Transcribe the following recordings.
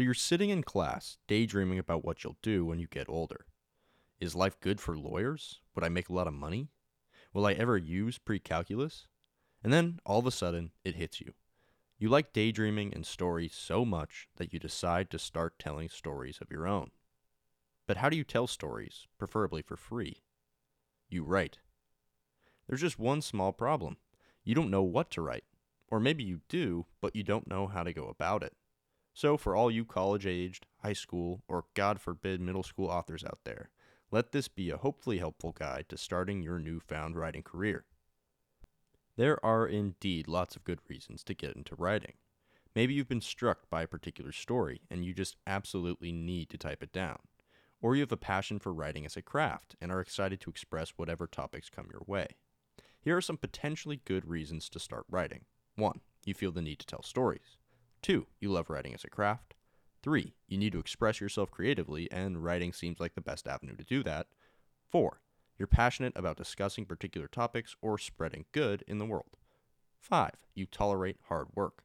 So you're sitting in class, daydreaming about what you'll do when you get older. Is life good for lawyers? Would I make a lot of money? Will I ever use pre calculus? And then, all of a sudden, it hits you. You like daydreaming and stories so much that you decide to start telling stories of your own. But how do you tell stories, preferably for free? You write. There's just one small problem. You don't know what to write. Or maybe you do, but you don't know how to go about it. So, for all you college aged, high school, or God forbid middle school authors out there, let this be a hopefully helpful guide to starting your newfound writing career. There are indeed lots of good reasons to get into writing. Maybe you've been struck by a particular story and you just absolutely need to type it down. Or you have a passion for writing as a craft and are excited to express whatever topics come your way. Here are some potentially good reasons to start writing. 1. You feel the need to tell stories. 2. You love writing as a craft. 3. You need to express yourself creatively, and writing seems like the best avenue to do that. 4. You're passionate about discussing particular topics or spreading good in the world. 5. You tolerate hard work.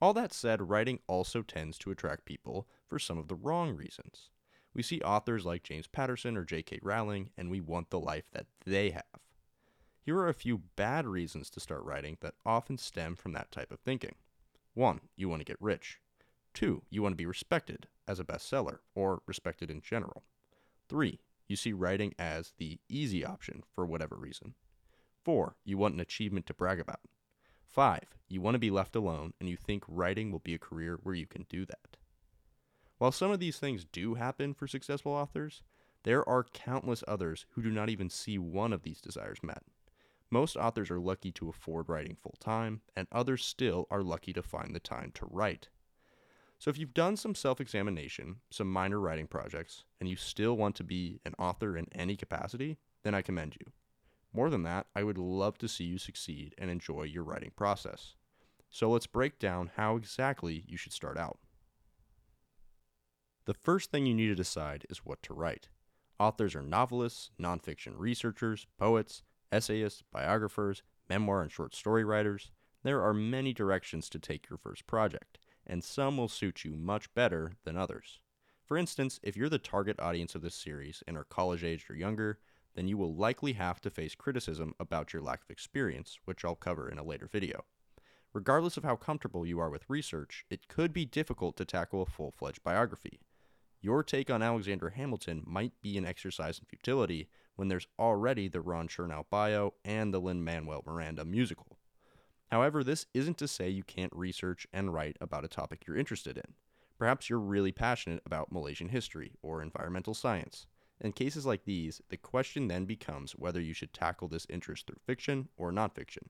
All that said, writing also tends to attract people for some of the wrong reasons. We see authors like James Patterson or J.K. Rowling, and we want the life that they have. Here are a few bad reasons to start writing that often stem from that type of thinking. 1. You want to get rich. 2. You want to be respected as a bestseller or respected in general. 3. You see writing as the easy option for whatever reason. 4. You want an achievement to brag about. 5. You want to be left alone and you think writing will be a career where you can do that. While some of these things do happen for successful authors, there are countless others who do not even see one of these desires met. Most authors are lucky to afford writing full time, and others still are lucky to find the time to write. So, if you've done some self examination, some minor writing projects, and you still want to be an author in any capacity, then I commend you. More than that, I would love to see you succeed and enjoy your writing process. So, let's break down how exactly you should start out. The first thing you need to decide is what to write. Authors are novelists, nonfiction researchers, poets, essayists, biographers, memoir and short story writers. There are many directions to take your first project, and some will suit you much better than others. For instance, if you're the target audience of this series and are college aged or younger, then you will likely have to face criticism about your lack of experience, which I'll cover in a later video. Regardless of how comfortable you are with research, it could be difficult to tackle a full fledged biography. Your take on Alexander Hamilton might be an exercise in futility, when there's already the Ron Chernow bio and the Lin Manuel Miranda musical. However, this isn't to say you can't research and write about a topic you're interested in. Perhaps you're really passionate about Malaysian history or environmental science. In cases like these, the question then becomes whether you should tackle this interest through fiction or nonfiction.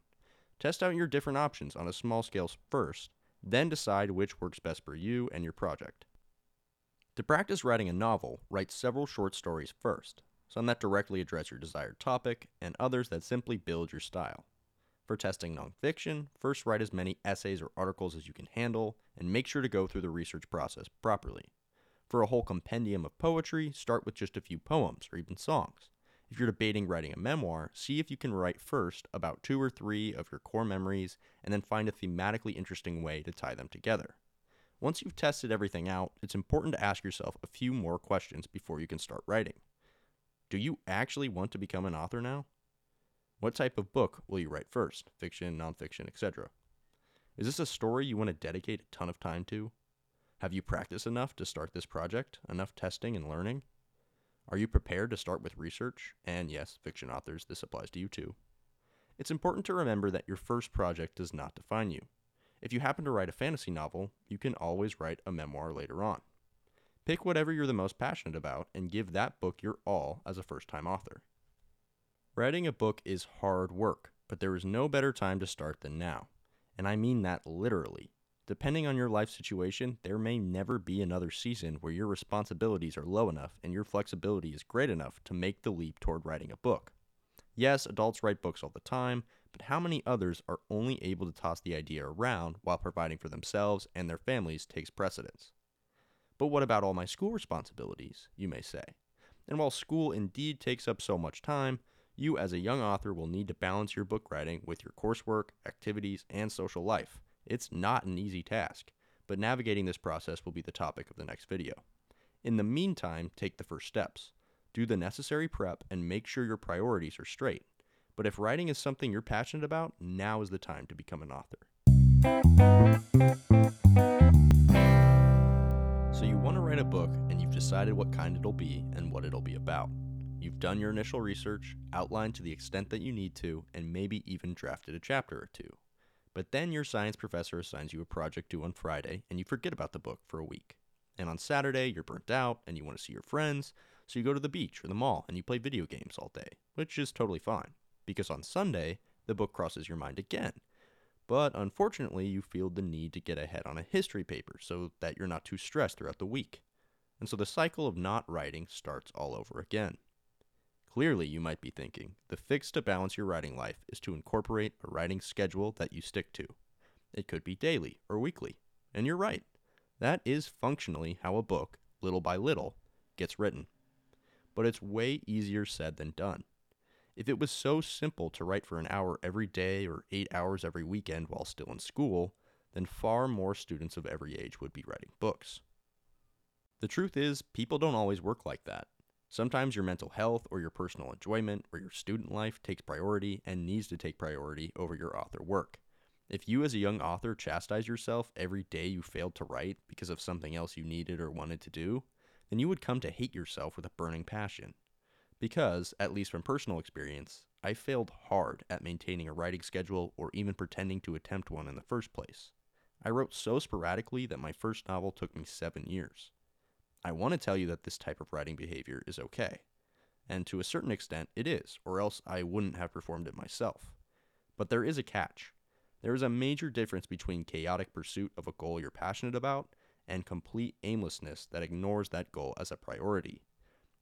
Test out your different options on a small scale first, then decide which works best for you and your project. To practice writing a novel, write several short stories first some that directly address your desired topic, and others that simply build your style. For testing nonfiction, first write as many essays or articles as you can handle, and make sure to go through the research process properly. For a whole compendium of poetry, start with just a few poems or even songs. If you're debating writing a memoir, see if you can write first about two or three of your core memories and then find a thematically interesting way to tie them together. Once you've tested everything out, it's important to ask yourself a few more questions before you can start writing. Do you actually want to become an author now? What type of book will you write first? Fiction, nonfiction, etc. Is this a story you want to dedicate a ton of time to? Have you practiced enough to start this project? Enough testing and learning? Are you prepared to start with research? And yes, fiction authors, this applies to you too. It's important to remember that your first project does not define you. If you happen to write a fantasy novel, you can always write a memoir later on. Pick whatever you're the most passionate about and give that book your all as a first time author. Writing a book is hard work, but there is no better time to start than now. And I mean that literally. Depending on your life situation, there may never be another season where your responsibilities are low enough and your flexibility is great enough to make the leap toward writing a book. Yes, adults write books all the time, but how many others are only able to toss the idea around while providing for themselves and their families takes precedence? But what about all my school responsibilities, you may say? And while school indeed takes up so much time, you as a young author will need to balance your book writing with your coursework, activities, and social life. It's not an easy task, but navigating this process will be the topic of the next video. In the meantime, take the first steps. Do the necessary prep and make sure your priorities are straight. But if writing is something you're passionate about, now is the time to become an author. So, you want to write a book and you've decided what kind it'll be and what it'll be about. You've done your initial research, outlined to the extent that you need to, and maybe even drafted a chapter or two. But then your science professor assigns you a project due on Friday and you forget about the book for a week. And on Saturday, you're burnt out and you want to see your friends, so you go to the beach or the mall and you play video games all day, which is totally fine, because on Sunday, the book crosses your mind again. But unfortunately, you feel the need to get ahead on a history paper so that you're not too stressed throughout the week. And so the cycle of not writing starts all over again. Clearly, you might be thinking, the fix to balance your writing life is to incorporate a writing schedule that you stick to. It could be daily or weekly. And you're right. That is functionally how a book, little by little, gets written. But it's way easier said than done. If it was so simple to write for an hour every day or eight hours every weekend while still in school, then far more students of every age would be writing books. The truth is, people don't always work like that. Sometimes your mental health or your personal enjoyment or your student life takes priority and needs to take priority over your author work. If you, as a young author, chastise yourself every day you failed to write because of something else you needed or wanted to do, then you would come to hate yourself with a burning passion. Because, at least from personal experience, I failed hard at maintaining a writing schedule or even pretending to attempt one in the first place. I wrote so sporadically that my first novel took me seven years. I want to tell you that this type of writing behavior is okay. And to a certain extent, it is, or else I wouldn't have performed it myself. But there is a catch. There is a major difference between chaotic pursuit of a goal you're passionate about and complete aimlessness that ignores that goal as a priority.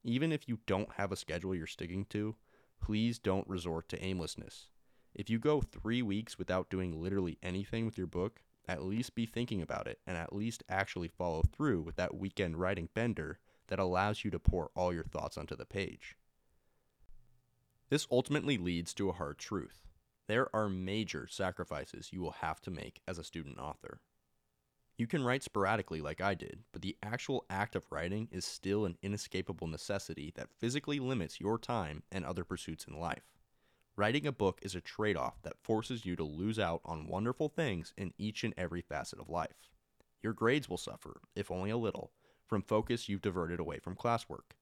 Even if you don't have a schedule you're sticking to, please don't resort to aimlessness. If you go three weeks without doing literally anything with your book, at least be thinking about it and at least actually follow through with that weekend writing bender that allows you to pour all your thoughts onto the page. This ultimately leads to a hard truth. There are major sacrifices you will have to make as a student author. You can write sporadically like I did, but the actual act of writing is still an inescapable necessity that physically limits your time and other pursuits in life. Writing a book is a trade off that forces you to lose out on wonderful things in each and every facet of life. Your grades will suffer, if only a little, from focus you've diverted away from classwork.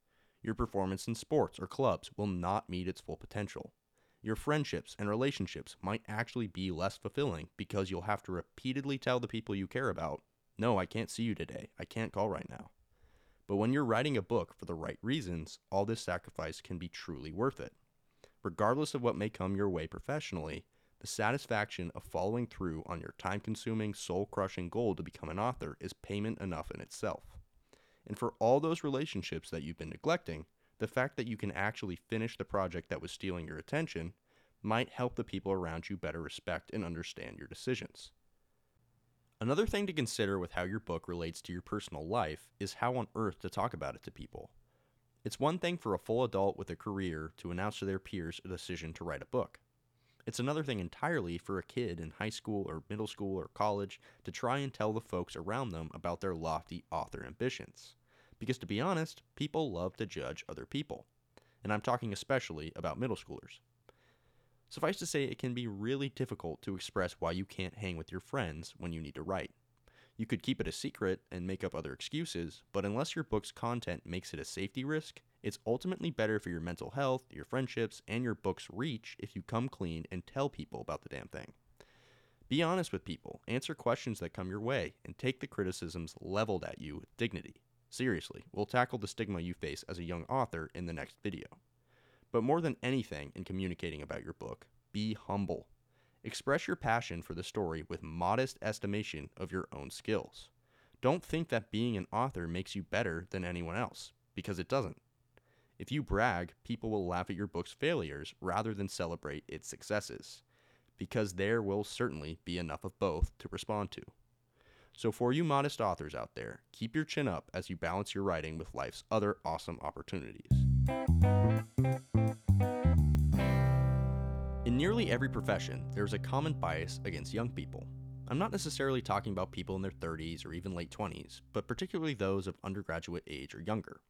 Your performance in sports or clubs will not meet its full potential. Your friendships and relationships might actually be less fulfilling because you'll have to repeatedly tell the people you care about, No, I can't see you today. I can't call right now. But when you're writing a book for the right reasons, all this sacrifice can be truly worth it regardless of what may come your way professionally, the satisfaction of following through on your time consuming, soul crushing goal to become an author is payment enough in itself. And for all those relationships that you've been neglecting, the fact that you can actually finish the project that was stealing your attention might help the people around you better respect and understand your decisions. Another thing to consider with how your book relates to your personal life is how on earth to talk about it to people. It's one thing for a full adult with a career to announce to their peers a decision to write a book. It's another thing entirely for a kid in high school or middle school or college to try and tell the folks around them about their lofty author ambitions. Because to be honest, people love to judge other people. And I'm talking especially about middle schoolers. Suffice to say, it can be really difficult to express why you can't hang with your friends when you need to write. You could keep it a secret and make up other excuses, but unless your book's content makes it a safety risk, it's ultimately better for your mental health, your friendships, and your book's reach if you come clean and tell people about the damn thing. Be honest with people, answer questions that come your way, and take the criticisms leveled at you with dignity. Seriously, we'll tackle the stigma you face as a young author in the next video. But more than anything in communicating about your book, be humble. Express your passion for the story with modest estimation of your own skills. Don't think that being an author makes you better than anyone else, because it doesn't. If you brag, people will laugh at your book's failures rather than celebrate its successes, because there will certainly be enough of both to respond to. So, for you modest authors out there, keep your chin up as you balance your writing with life's other awesome opportunities. In nearly every profession, there is a common bias against young people. I'm not necessarily talking about people in their 30s or even late 20s, but particularly those of undergraduate age or younger.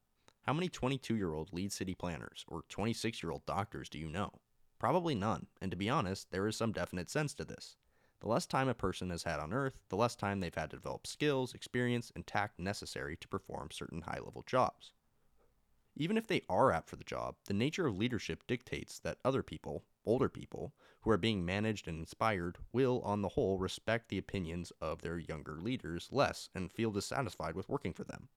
How many 22 year old lead city planners or 26 year old doctors do you know? Probably none, and to be honest, there is some definite sense to this. The less time a person has had on Earth, the less time they've had to develop skills, experience, and tact necessary to perform certain high level jobs. Even if they are apt for the job, the nature of leadership dictates that other people, older people, who are being managed and inspired, will, on the whole, respect the opinions of their younger leaders less and feel dissatisfied with working for them.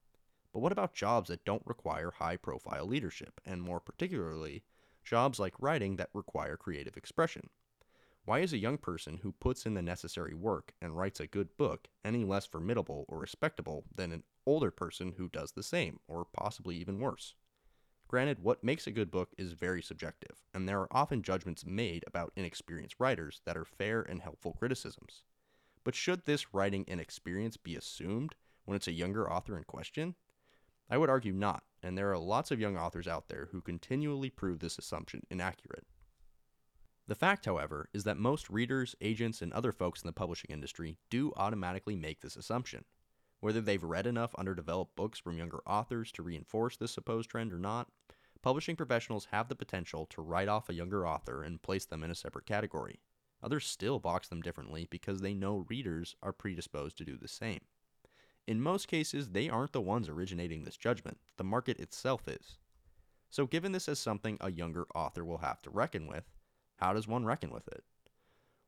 But what about jobs that don't require high profile leadership, and more particularly, jobs like writing that require creative expression? Why is a young person who puts in the necessary work and writes a good book any less formidable or respectable than an older person who does the same, or possibly even worse? Granted, what makes a good book is very subjective, and there are often judgments made about inexperienced writers that are fair and helpful criticisms. But should this writing inexperience be assumed when it's a younger author in question? I would argue not, and there are lots of young authors out there who continually prove this assumption inaccurate. The fact, however, is that most readers, agents, and other folks in the publishing industry do automatically make this assumption. Whether they've read enough underdeveloped books from younger authors to reinforce this supposed trend or not, publishing professionals have the potential to write off a younger author and place them in a separate category. Others still box them differently because they know readers are predisposed to do the same. In most cases, they aren't the ones originating this judgment, the market itself is. So, given this as something a younger author will have to reckon with, how does one reckon with it?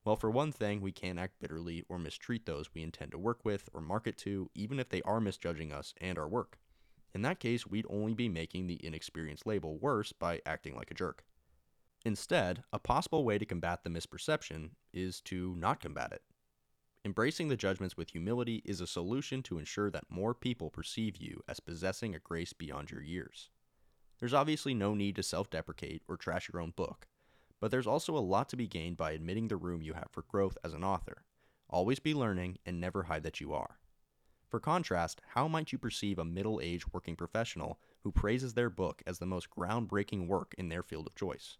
Well, for one thing, we can't act bitterly or mistreat those we intend to work with or market to, even if they are misjudging us and our work. In that case, we'd only be making the inexperienced label worse by acting like a jerk. Instead, a possible way to combat the misperception is to not combat it. Embracing the judgments with humility is a solution to ensure that more people perceive you as possessing a grace beyond your years. There's obviously no need to self deprecate or trash your own book, but there's also a lot to be gained by admitting the room you have for growth as an author. Always be learning and never hide that you are. For contrast, how might you perceive a middle aged working professional who praises their book as the most groundbreaking work in their field of choice?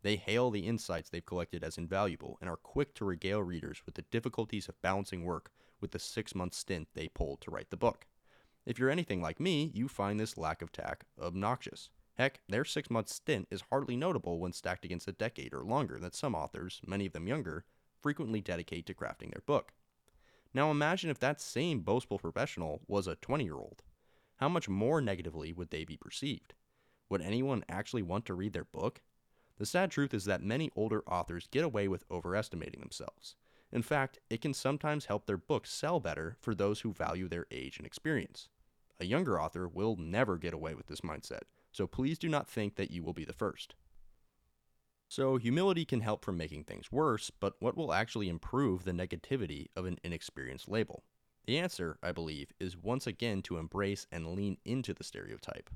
They hail the insights they've collected as invaluable and are quick to regale readers with the difficulties of balancing work with the six month stint they pulled to write the book. If you're anything like me, you find this lack of tact obnoxious. Heck, their six month stint is hardly notable when stacked against a decade or longer that some authors, many of them younger, frequently dedicate to crafting their book. Now imagine if that same boastful professional was a 20 year old. How much more negatively would they be perceived? Would anyone actually want to read their book? The sad truth is that many older authors get away with overestimating themselves. In fact, it can sometimes help their books sell better for those who value their age and experience. A younger author will never get away with this mindset, so please do not think that you will be the first. So, humility can help from making things worse, but what will actually improve the negativity of an inexperienced label? The answer, I believe, is once again to embrace and lean into the stereotype.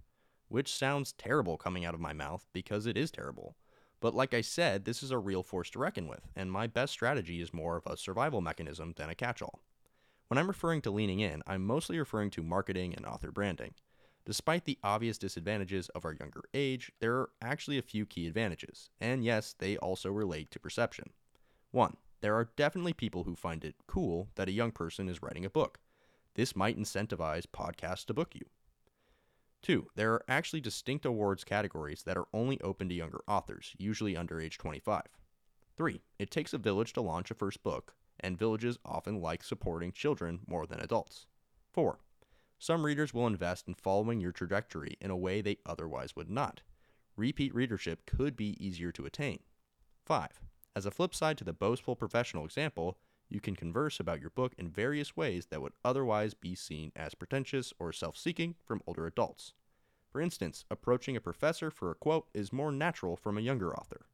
Which sounds terrible coming out of my mouth because it is terrible. But like I said, this is a real force to reckon with, and my best strategy is more of a survival mechanism than a catch all. When I'm referring to leaning in, I'm mostly referring to marketing and author branding. Despite the obvious disadvantages of our younger age, there are actually a few key advantages, and yes, they also relate to perception. 1. There are definitely people who find it cool that a young person is writing a book. This might incentivize podcasts to book you. 2. There are actually distinct awards categories that are only open to younger authors, usually under age 25. 3. It takes a village to launch a first book, and villages often like supporting children more than adults. 4. Some readers will invest in following your trajectory in a way they otherwise would not. Repeat readership could be easier to attain. 5. As a flip side to the boastful professional example, you can converse about your book in various ways that would otherwise be seen as pretentious or self seeking from older adults. For instance, approaching a professor for a quote is more natural from a younger author.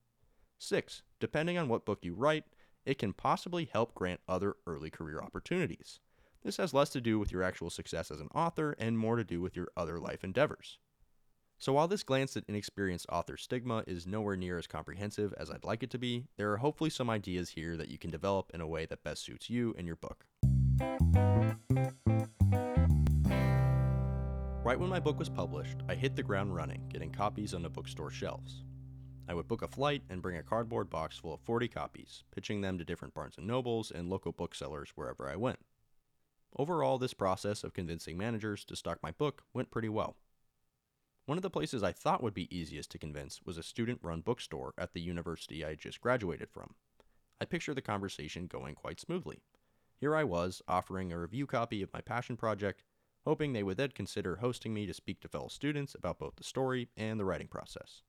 6. Depending on what book you write, it can possibly help grant other early career opportunities. This has less to do with your actual success as an author and more to do with your other life endeavors. So, while this glance at inexperienced author stigma is nowhere near as comprehensive as I'd like it to be, there are hopefully some ideas here that you can develop in a way that best suits you and your book. Right when my book was published, I hit the ground running, getting copies on the bookstore shelves. I would book a flight and bring a cardboard box full of 40 copies, pitching them to different Barnes & Nobles and local booksellers wherever I went. Overall, this process of convincing managers to stock my book went pretty well. One of the places I thought would be easiest to convince was a student run bookstore at the university I had just graduated from. I picture the conversation going quite smoothly. Here I was, offering a review copy of my passion project, hoping they would then consider hosting me to speak to fellow students about both the story and the writing process.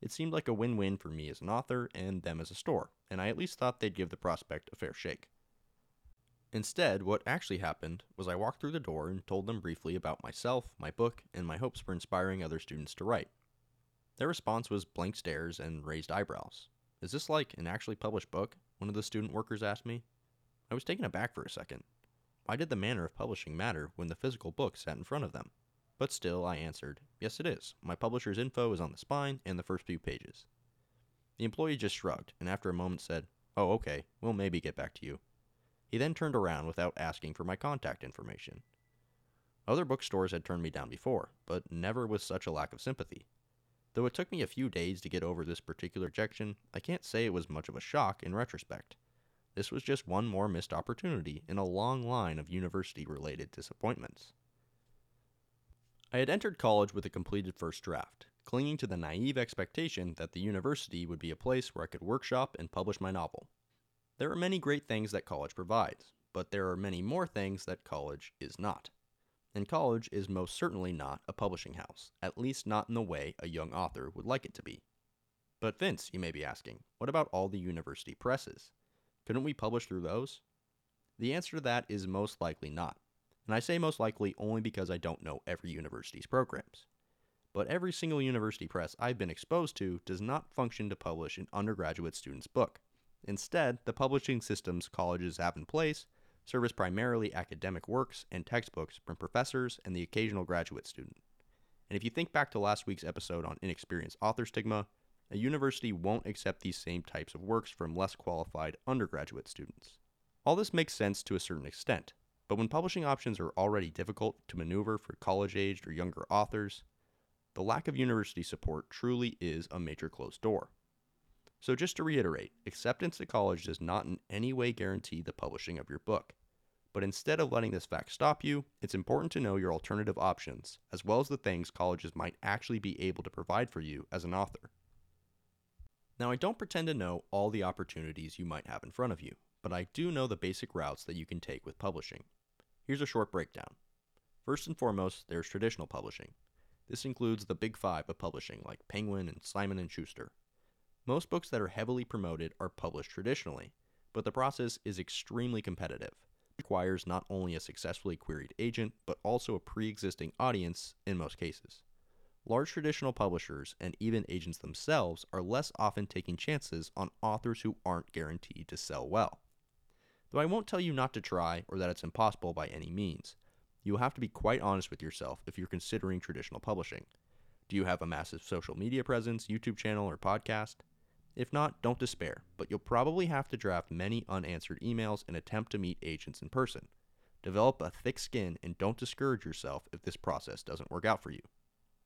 It seemed like a win win for me as an author and them as a store, and I at least thought they'd give the prospect a fair shake. Instead, what actually happened was I walked through the door and told them briefly about myself, my book, and my hopes for inspiring other students to write. Their response was blank stares and raised eyebrows. Is this like an actually published book? One of the student workers asked me. I was taken aback for a second. Why did the manner of publishing matter when the physical book sat in front of them? But still, I answered, Yes, it is. My publisher's info is on the spine and the first few pages. The employee just shrugged, and after a moment said, Oh, okay, we'll maybe get back to you. He then turned around without asking for my contact information. Other bookstores had turned me down before, but never with such a lack of sympathy. Though it took me a few days to get over this particular rejection, I can't say it was much of a shock in retrospect. This was just one more missed opportunity in a long line of university related disappointments. I had entered college with a completed first draft, clinging to the naive expectation that the university would be a place where I could workshop and publish my novel. There are many great things that college provides, but there are many more things that college is not. And college is most certainly not a publishing house, at least not in the way a young author would like it to be. But Vince, you may be asking, what about all the university presses? Couldn't we publish through those? The answer to that is most likely not and I say most likely only because I don't know every university's programs. But every single university press I've been exposed to does not function to publish an undergraduate student's book. Instead, the publishing systems colleges have in place service primarily academic works and textbooks from professors and the occasional graduate student. And if you think back to last week's episode on inexperienced author stigma, a university won't accept these same types of works from less qualified undergraduate students. All this makes sense to a certain extent, but when publishing options are already difficult to maneuver for college aged or younger authors, the lack of university support truly is a major closed door. So, just to reiterate, acceptance to college does not in any way guarantee the publishing of your book. But instead of letting this fact stop you, it's important to know your alternative options, as well as the things colleges might actually be able to provide for you as an author. Now, I don't pretend to know all the opportunities you might have in front of you, but I do know the basic routes that you can take with publishing. Here's a short breakdown. First and foremost, there's traditional publishing. This includes the big five of publishing like Penguin and Simon & Schuster. Most books that are heavily promoted are published traditionally, but the process is extremely competitive. It requires not only a successfully queried agent, but also a pre-existing audience in most cases. Large traditional publishers and even agents themselves are less often taking chances on authors who aren't guaranteed to sell well. Though I won't tell you not to try or that it's impossible by any means. You will have to be quite honest with yourself if you're considering traditional publishing. Do you have a massive social media presence, YouTube channel, or podcast? If not, don't despair, but you'll probably have to draft many unanswered emails and attempt to meet agents in person. Develop a thick skin and don't discourage yourself if this process doesn't work out for you.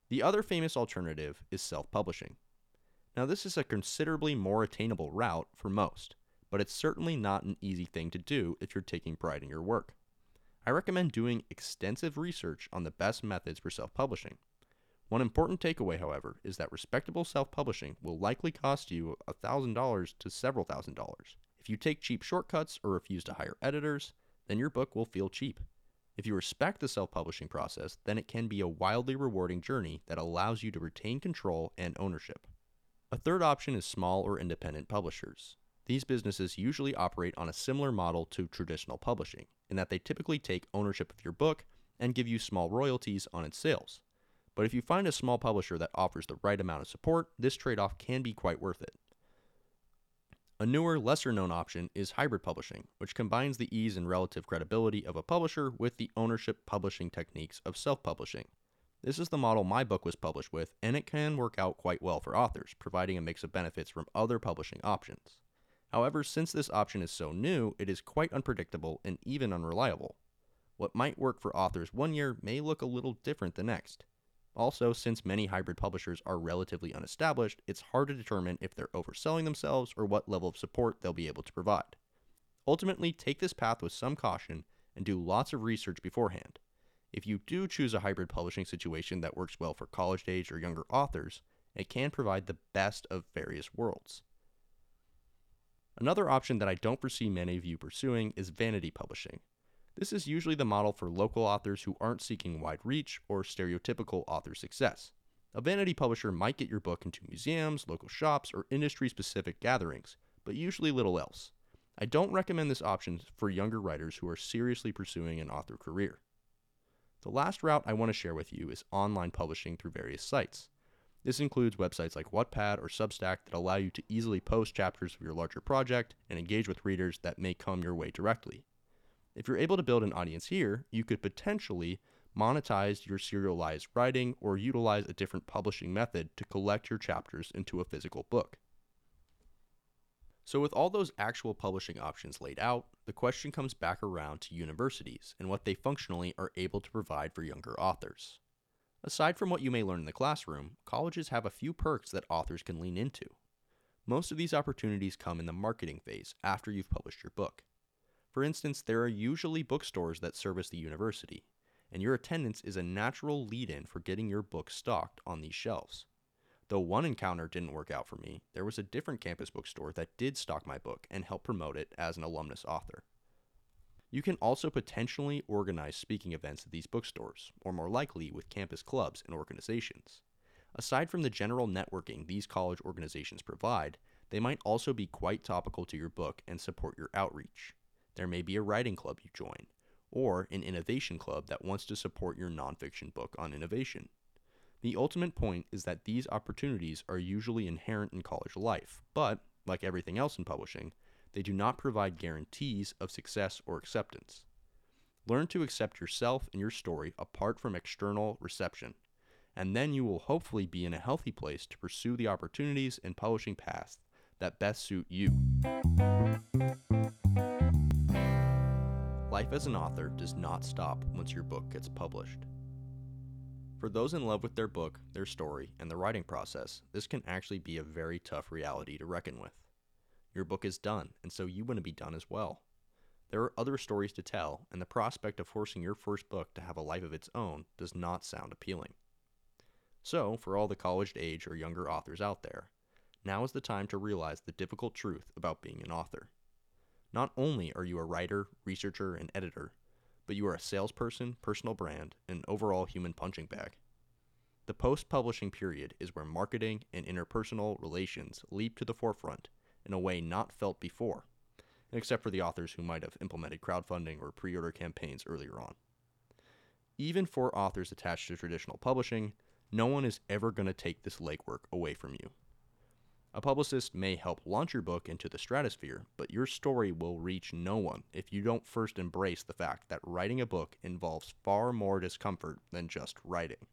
The other famous alternative is self publishing. Now, this is a considerably more attainable route for most but it's certainly not an easy thing to do if you're taking pride in your work. I recommend doing extensive research on the best methods for self publishing. One important takeaway, however, is that respectable self publishing will likely cost you $1,000 to several thousand dollars. If you take cheap shortcuts or refuse to hire editors, then your book will feel cheap. If you respect the self publishing process, then it can be a wildly rewarding journey that allows you to retain control and ownership. A third option is small or independent publishers. These businesses usually operate on a similar model to traditional publishing, in that they typically take ownership of your book and give you small royalties on its sales. But if you find a small publisher that offers the right amount of support, this trade off can be quite worth it. A newer, lesser known option is hybrid publishing, which combines the ease and relative credibility of a publisher with the ownership publishing techniques of self publishing. This is the model my book was published with, and it can work out quite well for authors, providing a mix of benefits from other publishing options. However, since this option is so new, it is quite unpredictable and even unreliable. What might work for authors one year may look a little different the next. Also, since many hybrid publishers are relatively unestablished, it's hard to determine if they're overselling themselves or what level of support they'll be able to provide. Ultimately, take this path with some caution and do lots of research beforehand. If you do choose a hybrid publishing situation that works well for college age or younger authors, it can provide the best of various worlds. Another option that I don't foresee many of you pursuing is vanity publishing. This is usually the model for local authors who aren't seeking wide reach or stereotypical author success. A vanity publisher might get your book into museums, local shops, or industry specific gatherings, but usually little else. I don't recommend this option for younger writers who are seriously pursuing an author career. The last route I want to share with you is online publishing through various sites. This includes websites like Wattpad or Substack that allow you to easily post chapters of your larger project and engage with readers that may come your way directly. If you're able to build an audience here, you could potentially monetize your serialized writing or utilize a different publishing method to collect your chapters into a physical book. So, with all those actual publishing options laid out, the question comes back around to universities and what they functionally are able to provide for younger authors. Aside from what you may learn in the classroom, colleges have a few perks that authors can lean into. Most of these opportunities come in the marketing phase after you've published your book. For instance, there are usually bookstores that service the university, and your attendance is a natural lead in for getting your book stocked on these shelves. Though one encounter didn't work out for me, there was a different campus bookstore that did stock my book and help promote it as an alumnus author. You can also potentially organize speaking events at these bookstores, or more likely with campus clubs and organizations. Aside from the general networking these college organizations provide, they might also be quite topical to your book and support your outreach. There may be a writing club you join, or an innovation club that wants to support your nonfiction book on innovation. The ultimate point is that these opportunities are usually inherent in college life, but, like everything else in publishing, they do not provide guarantees of success or acceptance. Learn to accept yourself and your story apart from external reception, and then you will hopefully be in a healthy place to pursue the opportunities and publishing paths that best suit you. Life as an author does not stop once your book gets published. For those in love with their book, their story, and the writing process, this can actually be a very tough reality to reckon with. Your book is done, and so you want to be done as well. There are other stories to tell, and the prospect of forcing your first book to have a life of its own does not sound appealing. So, for all the college age or younger authors out there, now is the time to realize the difficult truth about being an author. Not only are you a writer, researcher, and editor, but you are a salesperson, personal brand, and overall human punching bag. The post publishing period is where marketing and interpersonal relations leap to the forefront in a way not felt before, except for the authors who might have implemented crowdfunding or pre order campaigns earlier on. Even for authors attached to traditional publishing, no one is ever going to take this legwork away from you. A publicist may help launch your book into the stratosphere, but your story will reach no one if you don't first embrace the fact that writing a book involves far more discomfort than just writing.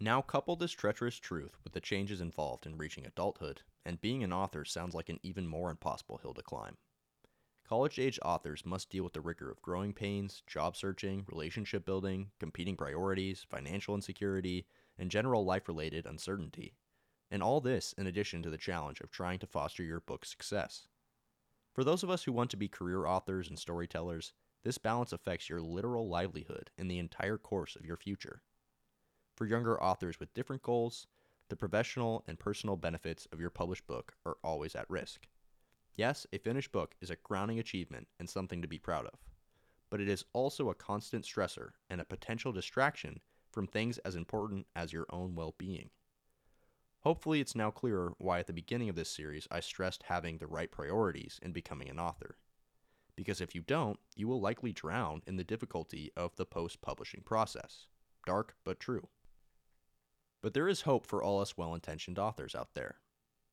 Now, couple this treacherous truth with the changes involved in reaching adulthood, and being an author sounds like an even more impossible hill to climb. College age authors must deal with the rigor of growing pains, job searching, relationship building, competing priorities, financial insecurity, and general life related uncertainty. And all this in addition to the challenge of trying to foster your book's success. For those of us who want to be career authors and storytellers, this balance affects your literal livelihood and the entire course of your future. For younger authors with different goals, the professional and personal benefits of your published book are always at risk. Yes, a finished book is a crowning achievement and something to be proud of, but it is also a constant stressor and a potential distraction from things as important as your own well being. Hopefully, it's now clearer why at the beginning of this series I stressed having the right priorities in becoming an author. Because if you don't, you will likely drown in the difficulty of the post publishing process. Dark, but true. But there is hope for all us well intentioned authors out there.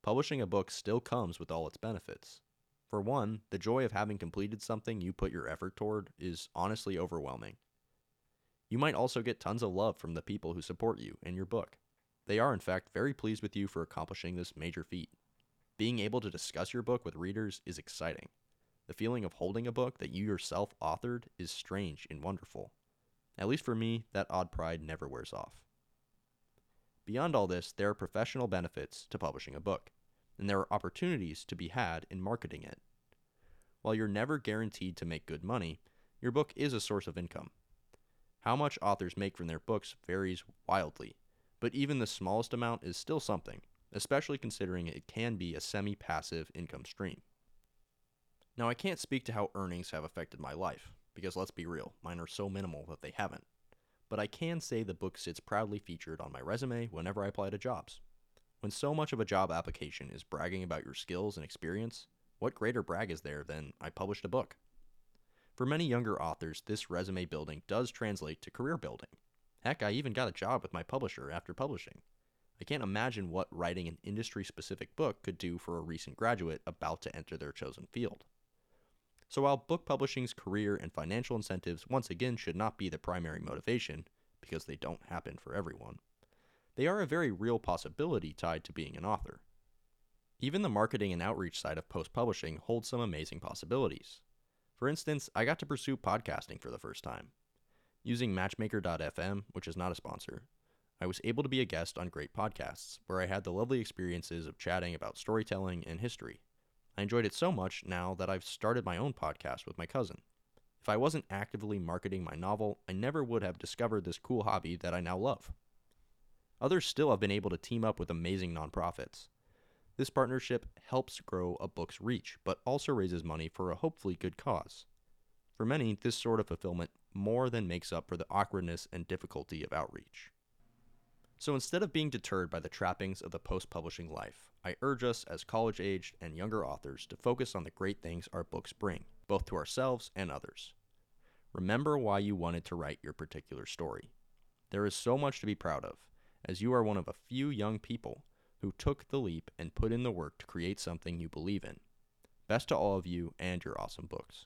Publishing a book still comes with all its benefits. For one, the joy of having completed something you put your effort toward is honestly overwhelming. You might also get tons of love from the people who support you and your book. They are, in fact, very pleased with you for accomplishing this major feat. Being able to discuss your book with readers is exciting. The feeling of holding a book that you yourself authored is strange and wonderful. At least for me, that odd pride never wears off. Beyond all this, there are professional benefits to publishing a book, and there are opportunities to be had in marketing it. While you're never guaranteed to make good money, your book is a source of income. How much authors make from their books varies wildly, but even the smallest amount is still something, especially considering it can be a semi passive income stream. Now, I can't speak to how earnings have affected my life, because let's be real, mine are so minimal that they haven't. But I can say the book sits proudly featured on my resume whenever I apply to jobs. When so much of a job application is bragging about your skills and experience, what greater brag is there than I published a book? For many younger authors, this resume building does translate to career building. Heck, I even got a job with my publisher after publishing. I can't imagine what writing an industry specific book could do for a recent graduate about to enter their chosen field. So, while book publishing's career and financial incentives once again should not be the primary motivation, because they don't happen for everyone, they are a very real possibility tied to being an author. Even the marketing and outreach side of post publishing holds some amazing possibilities. For instance, I got to pursue podcasting for the first time. Using Matchmaker.fm, which is not a sponsor, I was able to be a guest on great podcasts where I had the lovely experiences of chatting about storytelling and history. I enjoyed it so much now that I've started my own podcast with my cousin. If I wasn't actively marketing my novel, I never would have discovered this cool hobby that I now love. Others still have been able to team up with amazing nonprofits. This partnership helps grow a book's reach, but also raises money for a hopefully good cause. For many, this sort of fulfillment more than makes up for the awkwardness and difficulty of outreach. So instead of being deterred by the trappings of the post publishing life, I urge us as college aged and younger authors to focus on the great things our books bring, both to ourselves and others. Remember why you wanted to write your particular story. There is so much to be proud of, as you are one of a few young people who took the leap and put in the work to create something you believe in. Best to all of you and your awesome books.